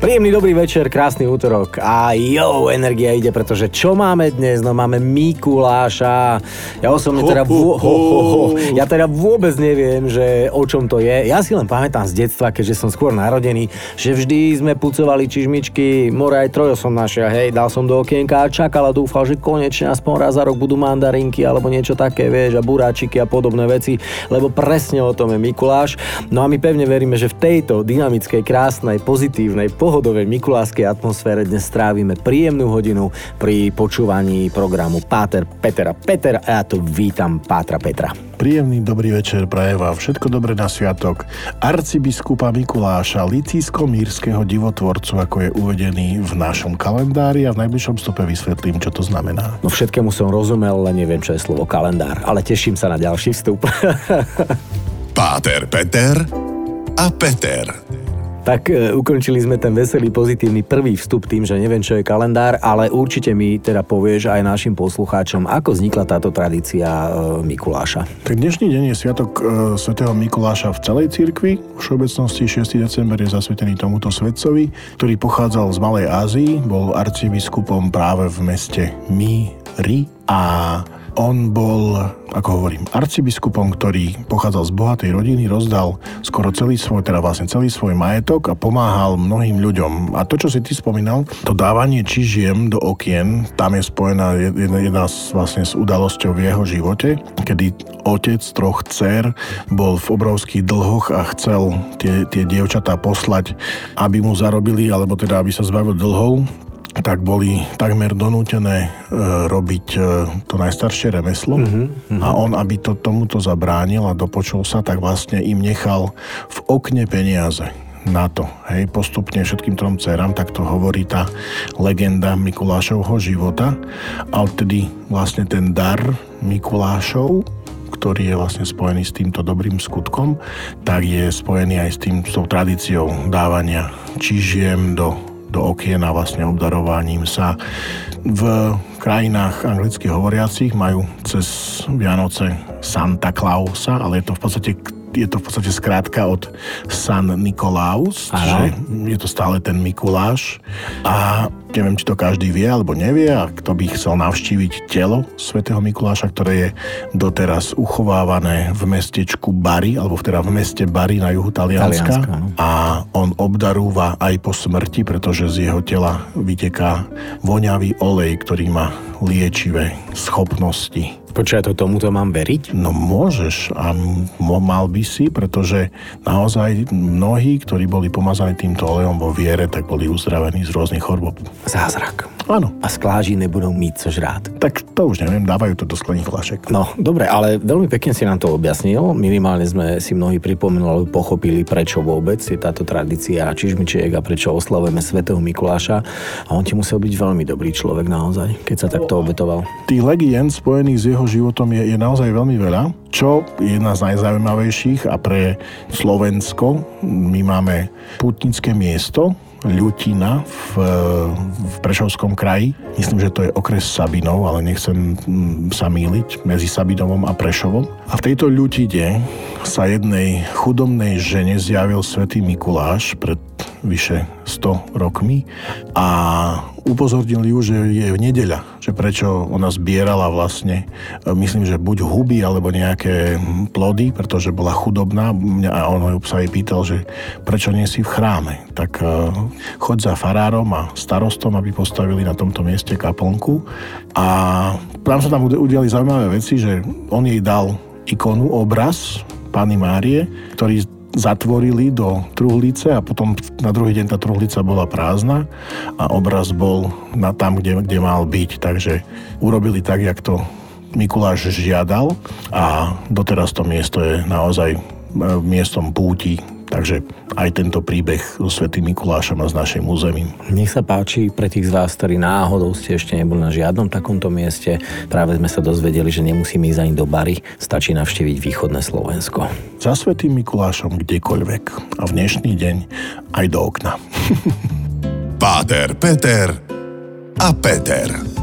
Príjemný dobrý večer, krásny útorok a jo, energia ide, pretože čo máme dnes? No máme Mikuláša. Ja osobne teda, vo, ho, ho, ho, ja teda vôbec neviem, že o čom to je. Ja si len pamätám z detstva, keďže som skôr narodený, že vždy sme pucovali čižmičky, more aj trojo som našiel, hej, dal som do okienka a čakal a dúfal, že konečne aspoň raz za rok budú mandarinky alebo niečo také, vieš, a buráčiky a podobné veci, lebo presne o tom je Mikuláš. No a my pevne veríme, že v tejto dynamickej, krásnej, pozitívnej, pohodovej mikuláskej atmosfére dnes strávime príjemnú hodinu pri počúvaní programu Páter Peter a Peter a ja tu vítam Pátra Petra. Príjemný dobrý večer praje vám všetko dobré na sviatok arcibiskupa Mikuláša Licísko-mírskeho divotvorcu, ako je uvedený v našom kalendári a v najbližšom stope vysvetlím, čo to znamená. No všetkému som rozumel, len neviem, čo je slovo kalendár, ale teším sa na ďalší vstup. Páter Peter a Peter. Tak e, ukončili sme ten veselý, pozitívny prvý vstup tým, že neviem, čo je kalendár, ale určite mi teda povieš aj našim poslucháčom, ako vznikla táto tradícia e, Mikuláša. Tak dnešný deň je sviatok e, svätého Mikuláša v celej cirkvi. V všeobecnosti 6. december je zasvetený tomuto svetcovi, ktorý pochádzal z Malej Ázii, bol arcibiskupom práve v meste Míri a on bol, ako hovorím, arcibiskupom, ktorý pochádzal z bohatej rodiny, rozdal skoro celý svoj, teda vlastne celý svoj majetok a pomáhal mnohým ľuďom. A to, čo si ty spomínal, to dávanie čižiem do okien, tam je spojená jedna, jedna z, vlastne s udalosťou v jeho živote, kedy otec troch dcer bol v obrovských dlhoch a chcel tie, tie dievčatá poslať, aby mu zarobili, alebo teda aby sa zbavil dlhov, tak boli takmer donútené e, robiť e, to najstaršie remeslo mm-hmm. a on, aby to tomuto zabránil a dopočul sa, tak vlastne im nechal v okne peniaze na to. Hej, postupne všetkým trom dcerám, tak to hovorí tá legenda Mikulášovho života. A odtedy vlastne ten dar Mikulášov, ktorý je vlastne spojený s týmto dobrým skutkom, tak je spojený aj s tým, s tou tradíciou dávania čižiem do do okien a vlastne obdarovaním sa. V krajinách anglicky hovoriacich majú cez Vianoce Santa Clausa, ale je to v podstate je to v podstate skrátka od San Nikolaus, že je to stále ten Mikuláš. A neviem, či to každý vie alebo nevie, a kto by chcel navštíviť telo svätého Mikuláša, ktoré je doteraz uchovávané v mestečku Bari, alebo teda v meste Bari na juhu Talianska. Talianska no. A on obdarúva aj po smrti, pretože z jeho tela vyteká voňavý olej, ktorý má liečivé schopnosti. Počkaj, to tomuto mám veriť? No môžeš a mal by si, pretože naozaj mnohí, ktorí boli pomazaní týmto olejom vo viere, tak boli uzdravení z rôznych chorôb. Zázrak. Áno. A skláži nebudú mít co žrát. Tak to už neviem, dávajú to do sklených flašek. No, dobre, ale veľmi pekne si nám to objasnil. Minimálne sme si mnohí pripomenuli pochopili, prečo vôbec je táto tradícia čižmičiek a prečo oslavujeme svätého Mikuláša. A on ti musel byť veľmi dobrý človek naozaj, keď sa takto obetoval. Tých legend spojených s jeho životom je, je naozaj veľmi veľa. Čo je jedna z najzaujímavejších a pre Slovensko my máme putnické miesto, Ľutina v, v Prešovskom kraji. Myslím, že to je okres Sabinov, ale nechcem mm, sa míliť medzi Sabinovom a Prešovom. A v tejto ľutide sa jednej chudobnej žene zjavil svätý Mikuláš pred vyše 100 rokmi a upozornil ju, že je v nedeľa, že prečo ona zbierala vlastne, e, myslím, že buď huby alebo nejaké plody, pretože bola chudobná a on sa jej pýtal, že prečo nie si v chráme. Tak e, choď za farárom a starostom, aby postavili na tomto mieste kaplnku a tam sa tam udiali zaujímavé veci, že on jej dal ikonu, obraz Pany Márie, ktorý zatvorili do truhlice a potom na druhý deň tá truhlica bola prázdna a obraz bol na tam, kde, kde mal byť. Takže urobili tak, jak to Mikuláš žiadal a doteraz to miesto je naozaj e, miestom púti Takže aj tento príbeh so Svetým Mikulášom a s našim územím. Nech sa páči pre tých z vás, ktorí náhodou ste ešte neboli na žiadnom takomto mieste. Práve sme sa dozvedeli, že nemusíme ísť ani do Bary, stačí navštíviť východné Slovensko. Za Svetým Mikulášom kdekoľvek a v dnešný deň aj do okna. Páter, Peter a Peter.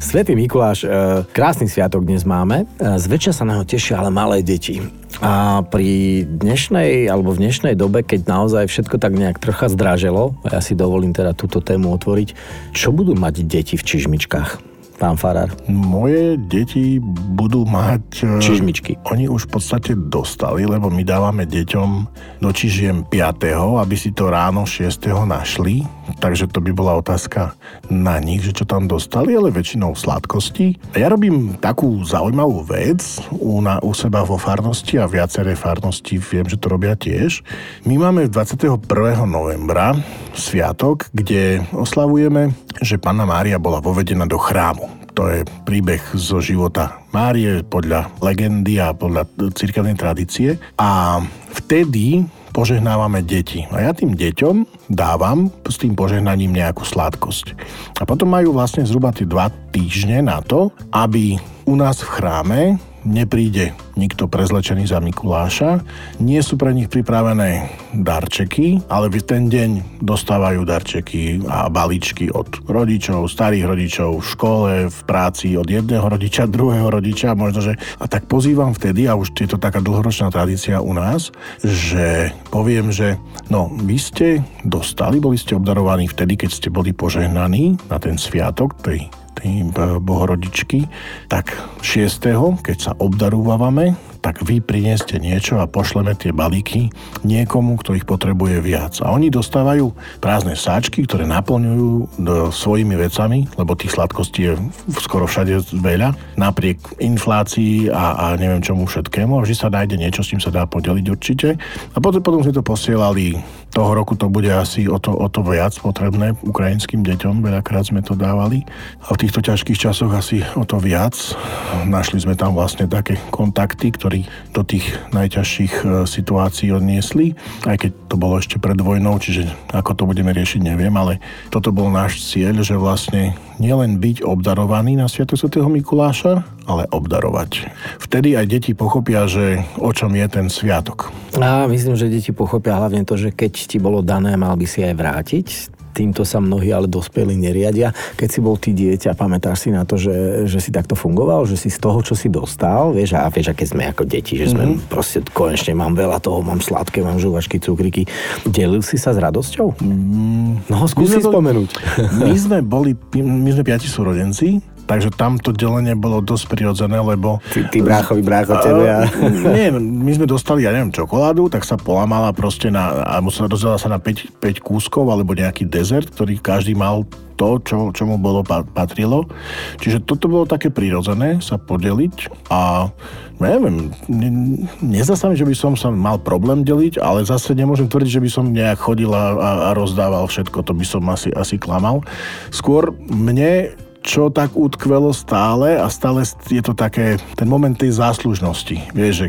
Svetý Mikuláš, e, krásny sviatok dnes máme. E, zväčša sa na ho tešia ale malé deti. A pri dnešnej, alebo v dnešnej dobe, keď naozaj všetko tak nejak trocha zdraželo, a ja si dovolím teda túto tému otvoriť, čo budú mať deti v čižmičkách? Pán Farar? Moje deti budú mať... E, Čižmičky. Oni už v podstate dostali, lebo my dávame deťom do čižiem 5., aby si to ráno 6. našli. Takže to by bola otázka na nich, že čo tam dostali, ale väčšinou sladkosti. Ja robím takú zaujímavú vec u, na, u seba vo farnosti a viaceré farnosti viem, že to robia tiež. My máme 21. novembra sviatok, kde oslavujeme, že Panna Mária bola vovedená do chrámu. To je príbeh zo života Márie podľa legendy a podľa cirkevnej tradície. A vtedy požehnávame deti. A ja tým deťom dávam s tým požehnaním nejakú sladkosť. A potom majú vlastne zhruba tie dva týždne na to, aby u nás v chráme nepríde nikto prezlečený za Mikuláša. Nie sú pre nich pripravené darčeky, ale v ten deň dostávajú darčeky a balíčky od rodičov, starých rodičov, v škole, v práci, od jedného rodiča, druhého rodiča. Možno, že... A tak pozývam vtedy, a už je to taká dlhoročná tradícia u nás, že poviem, že no, vy ste dostali, boli ste obdarovaní vtedy, keď ste boli požehnaní na ten sviatok tej bohorodičky, tak 6. keď sa obdarúvame, tak vy prinieste niečo a pošleme tie balíky niekomu, kto ich potrebuje viac. A oni dostávajú prázdne sáčky, ktoré naplňujú do, svojimi vecami, lebo tých sladkostí je skoro všade veľa, napriek inflácii a, a neviem čomu všetkému. A vždy sa nájde niečo, s čím sa dá podeliť určite. A potom, potom sme to posielali toho roku to bude asi o to, o to viac potrebné ukrajinským deťom, veľakrát sme to dávali. A v týchto ťažkých časoch asi o to viac. Našli sme tam vlastne také kontakty, ktorí do tých najťažších e, situácií odniesli, aj keď to bolo ešte pred vojnou, čiže ako to budeme riešiť, neviem, ale toto bol náš cieľ, že vlastne nielen byť obdarovaný na Sviatok svätého Mikuláša, ale obdarovať. Vtedy aj deti pochopia, že o čom je ten sviatok. A myslím, že deti pochopia hlavne to, že keď ti bolo dané, mal by si aj vrátiť týmto sa mnohí ale dospelí neriadia. Keď si bol ty dieťa, pamätáš si na to, že, že si takto fungoval, že si z toho, čo si dostal, vieš, a vieš, aké sme ako deti, že sme mm-hmm. proste konečne mám veľa toho, mám sladké, mám žuvačky, cukriky. Delil si sa s radosťou? Mm, no, skúsi spomenúť. My sme boli, my sme piati súrodenci, Takže tam to delenie bolo dosť prirodzené, lebo... Ty, ty bráchovi brácho tebe a... Nie, my sme dostali, ja neviem, čokoládu, tak sa polamala proste na... A musela rozdela sa na 5, 5 kúskov, alebo nejaký dezert, ktorý každý mal to, čo, čo mu bolo patrilo. Čiže toto bolo také prirodzené sa podeliť a neviem, ne, nezdá sa mi, že by som sa mal problém deliť, ale zase nemôžem tvrdiť, že by som nejak chodil a, a, a rozdával všetko, to by som asi, asi klamal. Skôr mne čo tak utkvelo stále a stále je to také, ten moment tej záslužnosti. Vieš, že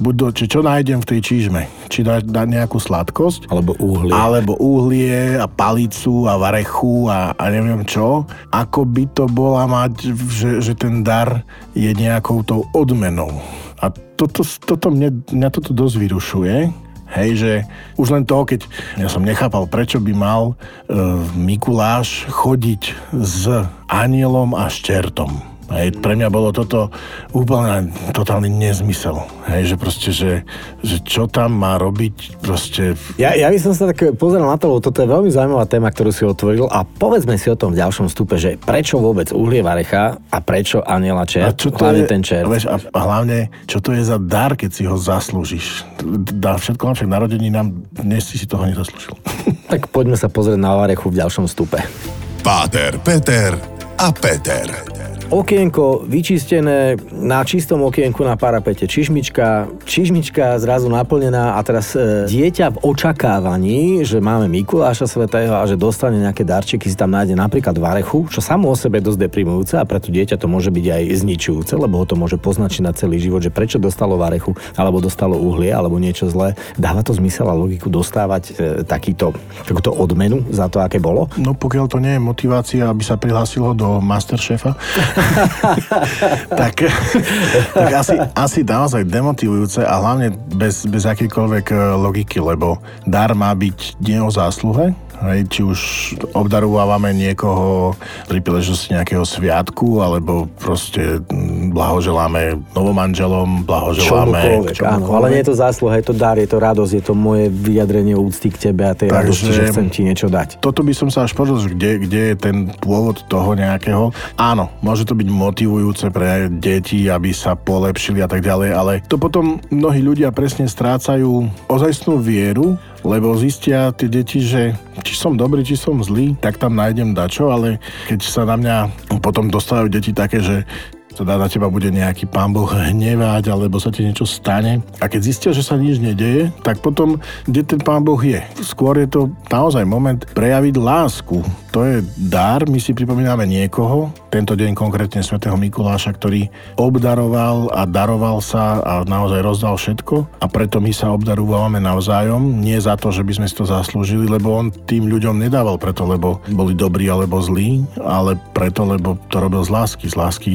buď do, či čo nájdem v tej čížme, či dá, dá nejakú sladkosť, alebo uhlie, alebo uhlie a palicu a varechu a, a neviem čo, ako by to bola mať, že, že ten dar je nejakou tou odmenou. A toto, toto mne, mňa toto dosť vyrušuje, Hej, že už len toho, keď ja som nechápal, prečo by mal e, Mikuláš chodiť s anielom a s čertom. Hej, pre mňa bolo toto úplne totálny nezmysel. Hej, že proste, že, že čo tam má robiť proste... Ja, ja by som sa tak pozeral na to, lebo toto je veľmi zaujímavá téma, ktorú si otvoril a povedzme si o tom v ďalšom stupe, že prečo vôbec uhlie varecha a prečo aniela čert, a čo to hlavne je, ten čert. Vieš, a, hlavne, čo to je za dar, keď si ho zaslúžiš. Dá všetko však narodení nám dnes si si toho nezaslúžil. tak poďme sa pozrieť na varechu v ďalšom stupe. Páter, Peter a Peter okienko vyčistené, na čistom okienku na parapete čižmička, čižmička zrazu naplnená a teraz e, dieťa v očakávaní, že máme Mikuláša Svetého a že dostane nejaké darčeky, si tam nájde napríklad varechu, čo samo o sebe je dosť deprimujúce a pre to dieťa to môže byť aj zničujúce, lebo ho to môže poznačiť na celý život, že prečo dostalo varechu, alebo dostalo uhlie, alebo niečo zlé. Dáva to zmysel a logiku dostávať e, takýto, takúto odmenu za to, aké bolo? No pokiaľ to nie je motivácia, aby sa prihlásilo do Masterchefa, tak, tak asi, asi naozaj demotivujúce a hlavne bez, bez akýkoľvek e, logiky, lebo dar má byť nie o zásluhe, Hej, či už obdarúvame niekoho pri príležitosti nejakého sviatku, alebo proste mm, blahoželáme novomanželom, blahoželáme čomukoľvek. Áno, ale nie je to zásluha, je to dar, je to radosť, je to moje vyjadrenie úcty k tebe a tej Takže, radosti, že chcem ti niečo dať. Toto by som sa až povedal, kde, kde je ten pôvod toho nejakého. Áno, môže to byť motivujúce pre deti, aby sa polepšili a tak ďalej, ale to potom mnohí ľudia presne strácajú ozajstnú vieru lebo zistia tie deti, že či som dobrý, či som zlý, tak tam nájdem dačo, ale keď sa na mňa potom dostávajú deti také, že teda na teba bude nejaký pán Boh hnevať, alebo sa ti niečo stane. A keď zistia, že sa nič nedeje, tak potom, kde ten pán Boh je? Skôr je to naozaj moment prejaviť lásku. To je dar, my si pripomíname niekoho, tento deň konkrétne svätého Mikuláša, ktorý obdaroval a daroval sa a naozaj rozdal všetko a preto my sa obdarúvame navzájom, nie za to, že by sme si to zaslúžili, lebo on tým ľuďom nedával preto, lebo boli dobrí alebo zlí, ale preto, lebo to robil z lásky, z lásky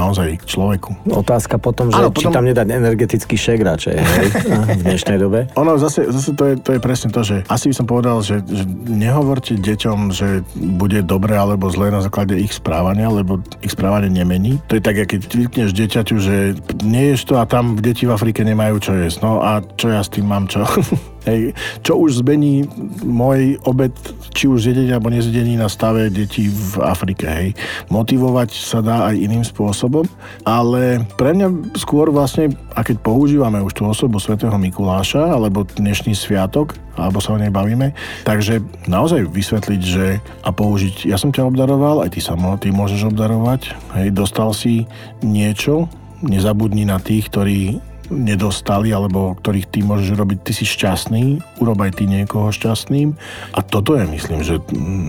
naozaj k človeku. Otázka potom, že ano, či potom... tam nedať energetický šek radšej, hej, v dnešnej dobe? Ono zase, zase to, je, to je presne to, že asi by som povedal, že, že nehovorte deťom, že bude dobre alebo zlé na základe ich správania, lebo ich správanie nemení. To je tak, keď vytkneš dieťaťu, že neješ to a tam deti v Afrike nemajú čo jesť. No a čo ja s tým mám čo? Hej, čo už zmení môj obed, či už zjedení alebo nezjedení na stave detí v Afrike. Hej. Motivovať sa dá aj iným spôsobom, ale pre mňa skôr vlastne, a keď používame už tú osobu svätého Mikuláša, alebo dnešný sviatok, alebo sa o nej bavíme, takže naozaj vysvetliť, že a použiť, ja som ťa obdaroval, aj ty sa ty môžeš obdarovať, hej, dostal si niečo, nezabudni na tých, ktorí nedostali, alebo ktorých ty môžeš robiť, ty si šťastný, urob aj ty niekoho šťastným. A toto je, myslím, že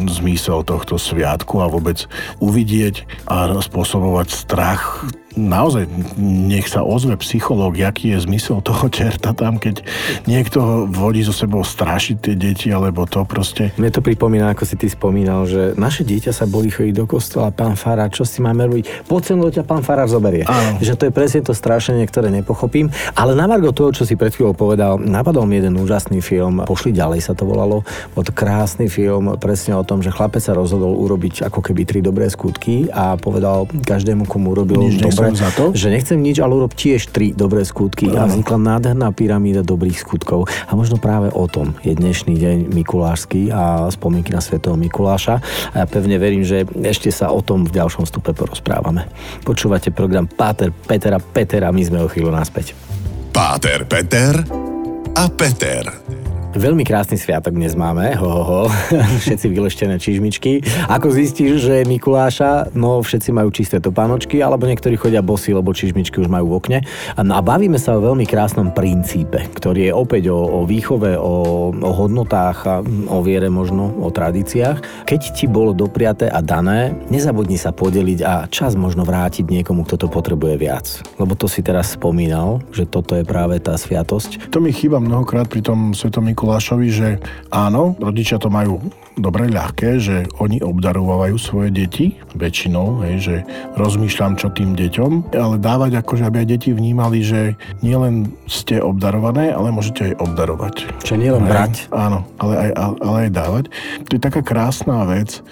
zmysel tohto sviatku a vôbec uvidieť a spôsobovať strach naozaj nech sa ozve psychológ, aký je zmysel toho čerta tam, keď niekto vodí so sebou strašiť tie deti, alebo to proste. Mne to pripomína, ako si ty spomínal, že naše dieťa sa boli chodiť do kostola, pán Farár, čo si máme robiť? Po cenu ťa pán Farár zoberie. Áno. Že to je presne to strašenie, ktoré nepochopím. Ale na margo toho, čo si pred chvíľou povedal, napadol mi jeden úžasný film, Pošli ďalej sa to volalo. Bol to krásny film presne o tom, že chlapec sa rozhodol urobiť ako keby tri dobré skutky a povedal každému, komu urobil Nič dobre, za to? že nechcem nič, ale urob tiež tri dobré skutky a vznikla nádherná pyramída dobrých skutkov. A možno práve o tom je dnešný deň Mikulášsky a spomienky na svätého Mikuláša. A ja pevne verím, že ešte sa o tom v ďalšom stupe porozprávame. Počúvate program Páter Petera Petera, my sme o chvíľu naspäť. Páter Peter a Peter. Veľmi krásny sviatok dnes máme, ho, ho, ho. všetci vyleštené čižmičky. Ako zistíš, že je Mikuláša, no všetci majú čisté topánočky, alebo niektorí chodia bosy, lebo čižmičky už majú v okne. No a bavíme sa o veľmi krásnom princípe, ktorý je opäť o, o výchove, o, o hodnotách a o viere možno, o tradíciách. Keď ti bolo dopriaté a dané, nezabudni sa podeliť a čas možno vrátiť niekomu, kto to potrebuje viac. Lebo to si teraz spomínal, že toto je práve tá sviatosť. To mi chýba mnohokrát pri tom Svetom Mikulášovi, že áno, rodičia to majú dobre ľahké, že oni obdarovajú svoje deti väčšinou, hej, že rozmýšľam čo tým deťom, ale dávať akože, aby aj deti vnímali, že nielen ste obdarované, ale môžete aj obdarovať. Čo nielen brať. Áno, ale aj, ale aj dávať. To je taká krásna vec,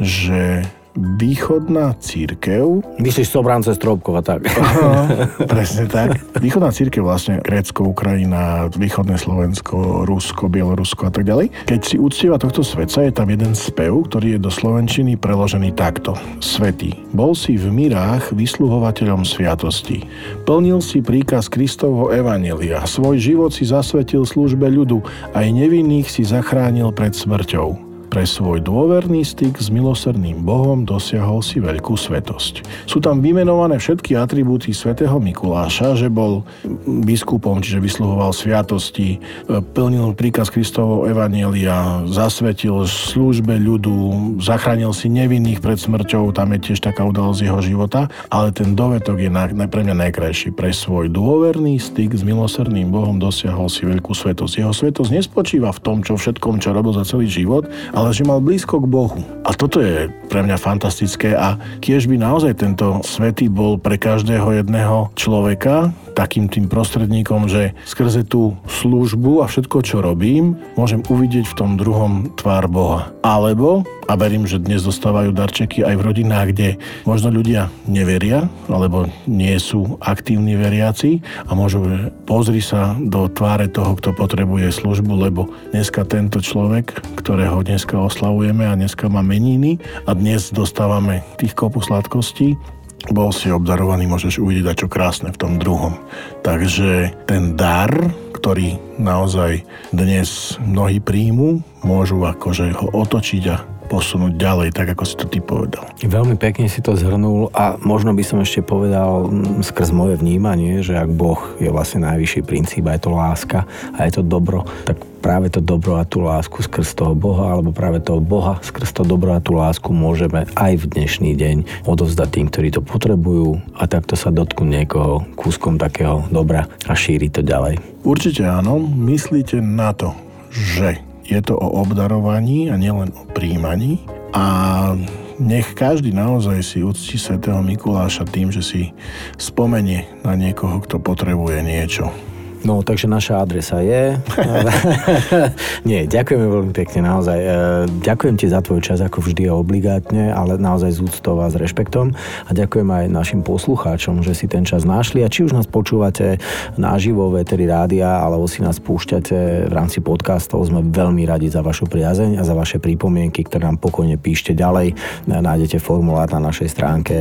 že východná církev. Myslíš Sobrance Stropkova, tak. Aha, presne tak. Východná církev vlastne Grécko, Ukrajina, východné Slovensko, Rusko, Bielorusko a tak ďalej. Keď si uctieva tohto svetca, je tam jeden spev, ktorý je do slovenčiny preložený takto. Svetý, bol si v mirách vysluhovateľom sviatosti. Plnil si príkaz Kristovho Evanelia. Svoj život si zasvetil službe ľudu. Aj nevinných si zachránil pred smrťou. Pre svoj dôverný styk s milosrdným Bohom dosiahol si veľkú svetosť. Sú tam vymenované všetky atribúty svätého Mikuláša, že bol biskupom, čiže vysluhoval sviatosti, plnil príkaz Kristovo Evanielia, zasvetil službe ľudu, zachránil si nevinných pred smrťou, tam je tiež taká udalosť jeho života, ale ten dovetok je na, na, pre mňa najkrajší. Pre svoj dôverný styk s milosrdným Bohom dosiahol si veľkú svetosť. Jeho svetosť nespočíva v tom, čo všetkom, čo robil za celý život, ale že mal blízko k Bohu. A toto je pre mňa fantastické a tiež by naozaj tento svetý bol pre každého jedného človeka takým tým prostredníkom, že skrze tú službu a všetko, čo robím, môžem uvidieť v tom druhom tvár Boha. Alebo, a verím, že dnes dostávajú darčeky aj v rodinách, kde možno ľudia neveria, alebo nie sú aktívni veriaci a môžu, pozri sa do tváre toho, kto potrebuje službu, lebo dneska tento človek, ktorého dneska oslavujeme a dneska má meniny a dnes dostávame tých kopu sladkostí, bol si obdarovaný, môžeš uvidieť čo krásne v tom druhom. Takže ten dar, ktorý naozaj dnes mnohí príjmu, môžu akože ho otočiť a posunúť ďalej, tak ako si to ty povedal. Veľmi pekne si to zhrnul a možno by som ešte povedal skrz moje vnímanie, že ak Boh je vlastne najvyšší princíp a je to láska a je to dobro, tak práve to dobro a tú lásku skrz toho Boha alebo práve toho Boha skrz to dobro a tú lásku môžeme aj v dnešný deň odovzdať tým, ktorí to potrebujú a takto sa dotknú niekoho kúskom takého dobra a šíri to ďalej. Určite áno, myslíte na to, že je to o obdarovaní a nielen o príjmaní. A nech každý naozaj si uctí svätého Mikuláša tým, že si spomenie na niekoho, kto potrebuje niečo. No, takže naša adresa je... Nie, ďakujeme veľmi pekne, naozaj. E, ďakujem ti za tvoj čas, ako vždy a obligátne, ale naozaj z úctou a s rešpektom. A ďakujem aj našim poslucháčom, že si ten čas našli. A či už nás počúvate naživo v Eteri Rádia, alebo si nás púšťate v rámci podcastov, sme veľmi radi za vašu priazeň a za vaše pripomienky, ktoré nám pokojne píšte ďalej. Nájdete formulár na našej stránke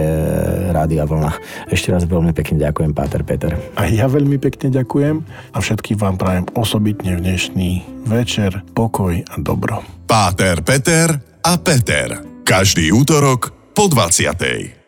Rádia Vlna. Ešte raz veľmi pekne ďakujem, Páter Peter. A ja veľmi pekne ďakujem a všetkým vám prajem osobitne v dnešný večer pokoj a dobro. Páter Peter a Peter. Každý útorok po 20.